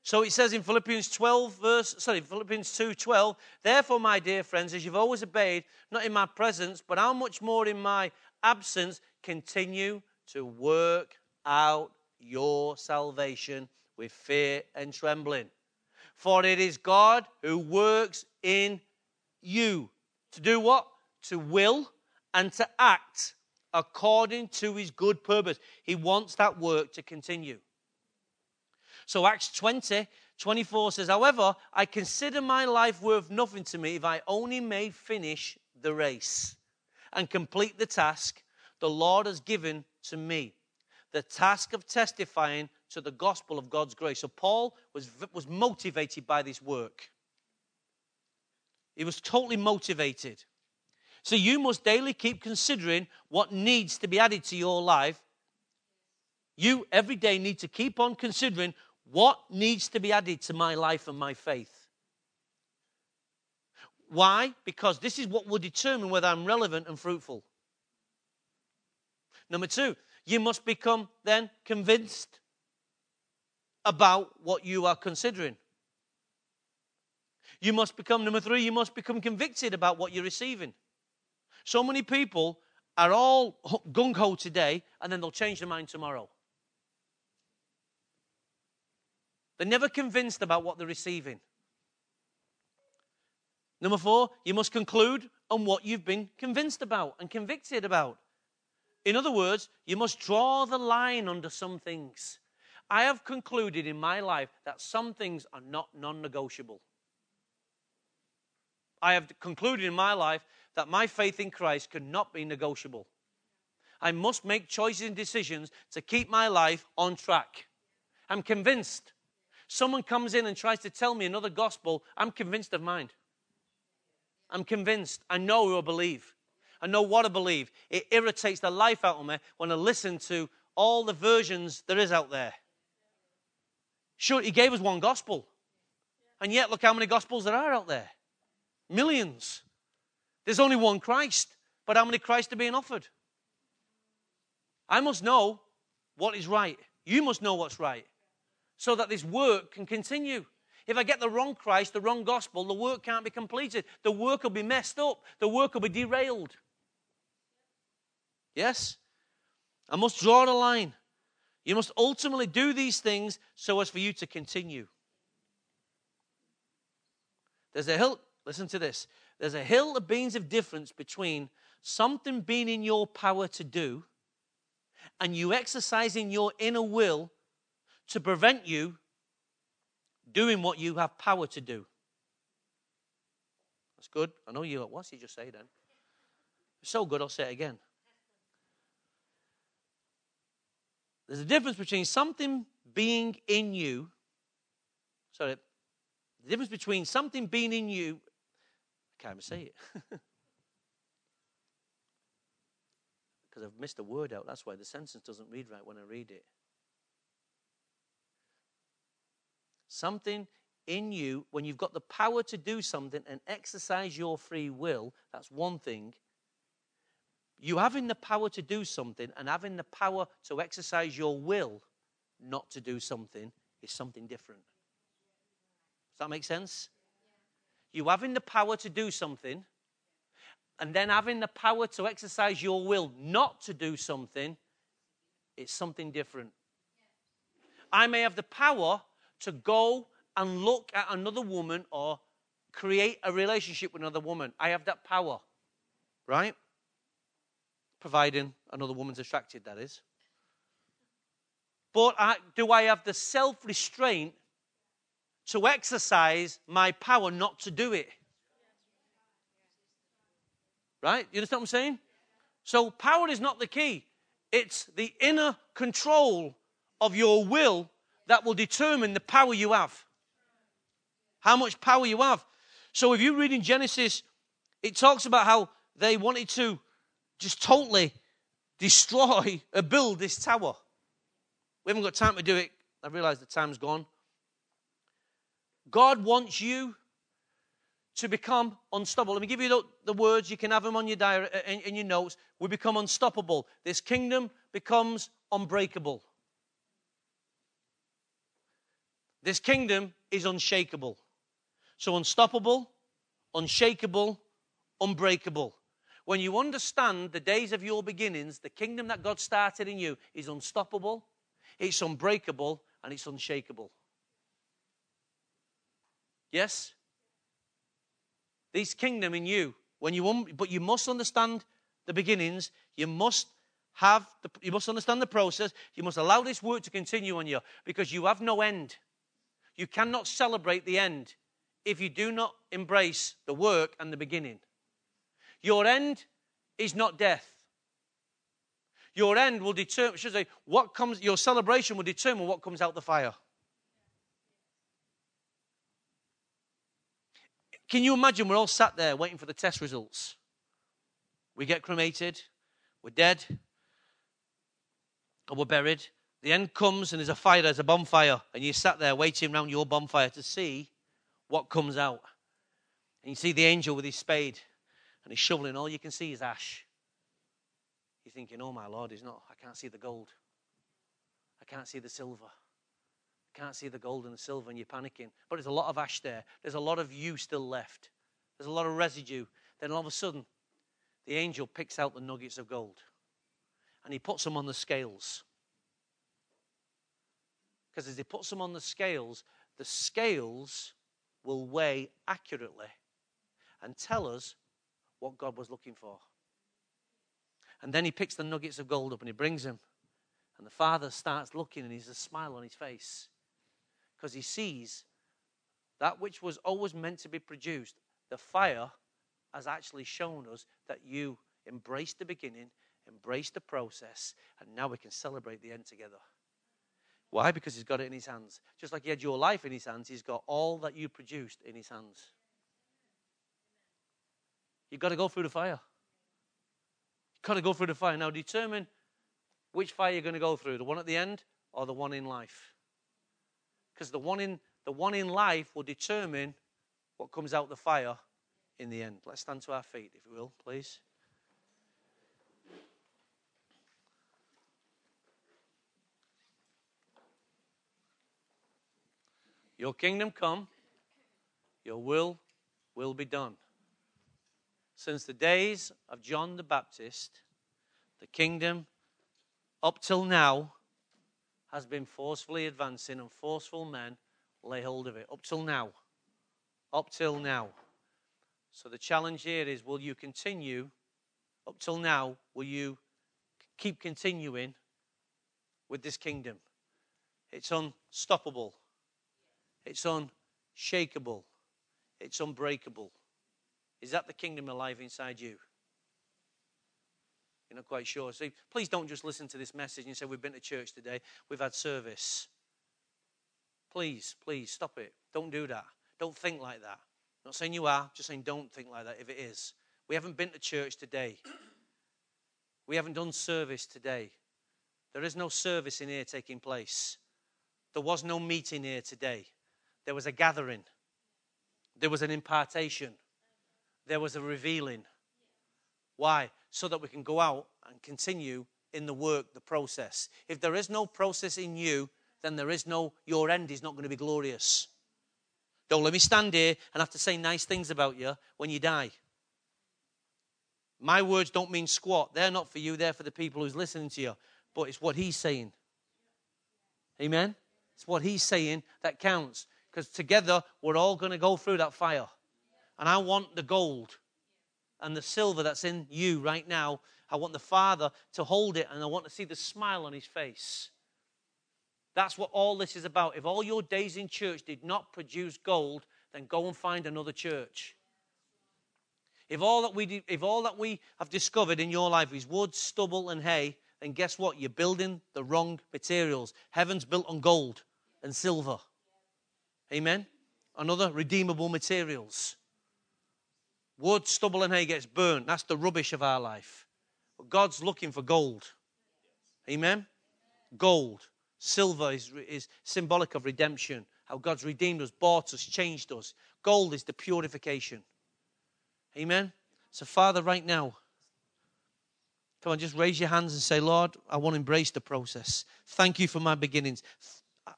So it says in Philippians 12, verse, sorry, Philippians 2 12, therefore, my dear friends, as you've always obeyed, not in my presence, but how much more in my absence, continue to work out your salvation with fear and trembling. For it is God who works in you to do what? To will and to act according to his good purpose. He wants that work to continue. So Acts 20, 24 says, However, I consider my life worth nothing to me if I only may finish the race and complete the task the Lord has given to me the task of testifying to the gospel of God's grace. So Paul was, was motivated by this work. He was totally motivated. So you must daily keep considering what needs to be added to your life. You every day need to keep on considering what needs to be added to my life and my faith? Why? Because this is what will determine whether I'm relevant and fruitful. Number two, you must become then convinced about what you are considering. You must become, number three, you must become convicted about what you're receiving. So many people are all gung ho today and then they'll change their mind tomorrow. They're never convinced about what they're receiving. Number four, you must conclude on what you've been convinced about and convicted about. In other words, you must draw the line under some things. I have concluded in my life that some things are not non negotiable. I have concluded in my life that my faith in Christ cannot be negotiable. I must make choices and decisions to keep my life on track. I'm convinced. Someone comes in and tries to tell me another gospel, I'm convinced of mine. I'm convinced. I know who I believe. I know what I believe. It irritates the life out of me when I listen to all the versions there is out there. Sure, he gave us one gospel. And yet, look how many gospels there are out there millions. There's only one Christ, but how many Christ are being offered? I must know what is right. You must know what's right so that this work can continue. If I get the wrong Christ, the wrong gospel, the work can't be completed. The work will be messed up. The work will be derailed. Yes? I must draw the line. You must ultimately do these things so as for you to continue. There's a hill, listen to this. There's a hill of beans of difference between something being in your power to do and you exercising your inner will to prevent you doing what you have power to do. That's good. I know you. What's he just say then? So good, I'll say it again. There's a difference between something being in you. Sorry, the difference between something being in you. I can't even say it. *laughs* Because I've missed a word out. That's why the sentence doesn't read right when I read it. Something in you, when you've got the power to do something and exercise your free will, that's one thing. You having the power to do something and having the power to exercise your will not to do something is something different. Does that make sense? You having the power to do something and then having the power to exercise your will not to do something, it's something different. I may have the power to go and look at another woman or create a relationship with another woman. I have that power, right? providing another woman's attracted, that is. But I, do I have the self restraint to exercise my power not to do it? Right? You understand what I'm saying? So, power is not the key, it's the inner control of your will that will determine the power you have. How much power you have. So, if you read in Genesis, it talks about how they wanted to just totally destroy or build this tower. We haven't got time to do it. I realize the time's gone. God wants you to become unstoppable. Let me give you the, the words. You can have them on your diary, uh, in, in your notes. We become unstoppable. This kingdom becomes unbreakable. This kingdom is unshakable. So unstoppable, unshakable, unbreakable. When you understand the days of your beginnings, the kingdom that God started in you is unstoppable, it's unbreakable, and it's unshakable. Yes? This kingdom in you, when you un- but you must understand the beginnings, you must have the, you must understand the process, you must allow this work to continue on you because you have no end. You cannot celebrate the end if you do not embrace the work and the beginning. Your end is not death. Your end will determine, should say, what comes, your celebration will determine what comes out the fire. Can you imagine we're all sat there waiting for the test results? We get cremated, we're dead, or we're buried. The end comes and there's a fire, there's a bonfire, and you sat there waiting around your bonfire to see what comes out. And you see the angel with his spade and he's shoveling, all you can see is ash. You're thinking, oh my Lord, he's not, I can't see the gold. I can't see the silver. I can't see the gold and the silver, and you're panicking. But there's a lot of ash there. There's a lot of you still left. There's a lot of residue. Then all of a sudden, the angel picks out the nuggets of gold and he puts them on the scales. Because as he puts them on the scales, the scales will weigh accurately and tell us what God was looking for. And then he picks the nuggets of gold up and he brings them. And the father starts looking and he's a smile on his face because he sees that which was always meant to be produced. The fire has actually shown us that you embraced the beginning, embraced the process, and now we can celebrate the end together. Why? Because he's got it in his hands. Just like he had your life in his hands, he's got all that you produced in his hands. You've got to go through the fire. You've got to go through the fire. Now, determine which fire you're going to go through the one at the end or the one in life. Because the one in the one in life will determine what comes out the fire in the end. Let's stand to our feet, if you will, please. Your kingdom come, your will will be done. Since the days of John the Baptist, the kingdom up till now has been forcefully advancing, and forceful men lay hold of it. Up till now. Up till now. So the challenge here is will you continue? Up till now, will you keep continuing with this kingdom? It's unstoppable, it's unshakable, it's unbreakable. Is that the kingdom alive inside you? You're not quite sure. See, please don't just listen to this message and say, We've been to church today, we've had service. Please, please stop it. Don't do that. Don't think like that. I'm not saying you are, just saying don't think like that if it is. We haven't been to church today. *clears throat* We haven't done service today. There is no service in here taking place. There was no meeting here today. There was a gathering. There was an impartation. There was a revealing. Why? So that we can go out and continue in the work, the process. If there is no process in you, then there is no, your end is not going to be glorious. Don't let me stand here and have to say nice things about you when you die. My words don't mean squat. They're not for you, they're for the people who's listening to you. But it's what he's saying. Amen? It's what he's saying that counts. Because together, we're all going to go through that fire. And I want the gold and the silver that's in you right now. I want the Father to hold it and I want to see the smile on his face. That's what all this is about. If all your days in church did not produce gold, then go and find another church. If all that we, if all that we have discovered in your life is wood, stubble, and hay, then guess what? You're building the wrong materials. Heaven's built on gold and silver. Amen? Another redeemable materials. Wood, stubble, and hay gets burned. That's the rubbish of our life. But God's looking for gold. Amen? Gold. Silver is, is symbolic of redemption, how God's redeemed us, bought us, changed us. Gold is the purification. Amen? So, Father, right now, come on, just raise your hands and say, Lord, I want to embrace the process. Thank you for my beginnings.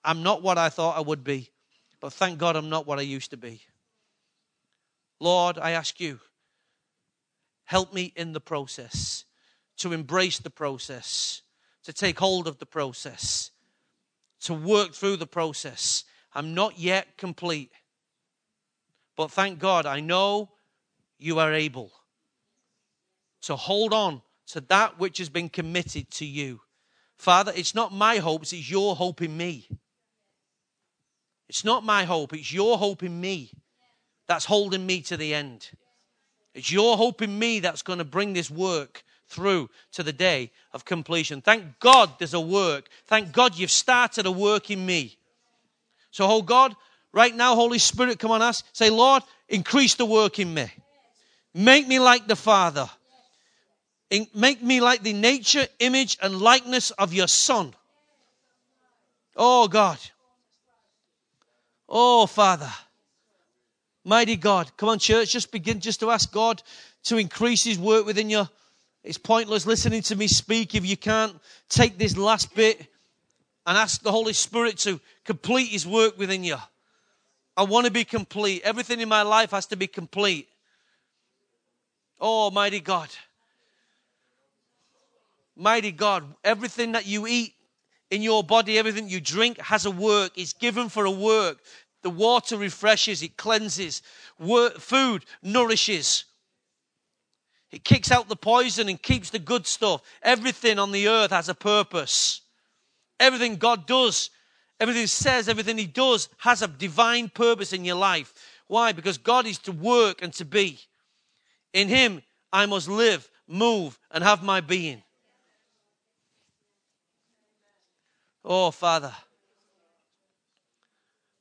I'm not what I thought I would be, but thank God I'm not what I used to be. Lord, I ask you, help me in the process, to embrace the process, to take hold of the process, to work through the process. I'm not yet complete. But thank God, I know you are able to hold on to that which has been committed to you. Father, it's not my hopes, it's your hope in me. It's not my hope, it's your hope in me that's holding me to the end. It's your hope in me that's going to bring this work through to the day of completion. Thank God there's a work. Thank God you've started a work in me. So, oh God, right now, Holy Spirit, come on us. Say, Lord, increase the work in me. Make me like the Father. Make me like the nature, image, and likeness of your Son. Oh God. Oh Father. Mighty God. Come on, church, just begin just to ask God to increase His work within you. It's pointless listening to me speak if you can't take this last bit and ask the Holy Spirit to complete His work within you. I want to be complete. Everything in my life has to be complete. Oh, mighty God. Mighty God, everything that you eat in your body, everything you drink has a work. It's given for a work. The water refreshes, it cleanses. food nourishes. It kicks out the poison and keeps the good stuff. Everything on the earth has a purpose. Everything God does, everything says, everything He does has a divine purpose in your life. Why? Because God is to work and to be. In Him, I must live, move, and have my being. Oh, Father,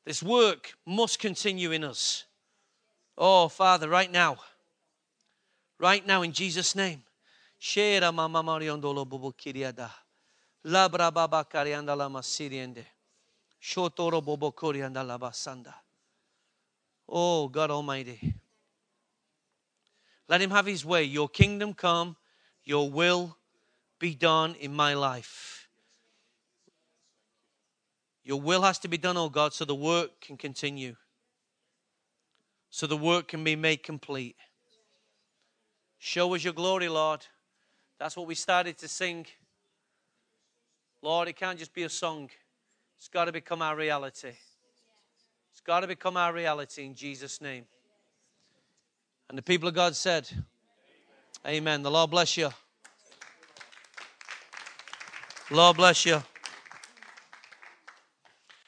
this work must continue in us. Oh, Father, right now, right now in Jesus' name. Labra. Oh, God Almighty. Let him have his way. Your kingdom come, your will be done in my life. Your will has to be done, oh God, so the work can continue, so the work can be made complete. Show us your glory, Lord. That's what we started to sing. Lord, it can't just be a song, it's got to become our reality. It's got to become our reality in Jesus' name. And the people of God said, Amen. Amen. The Lord bless you. Lord bless you.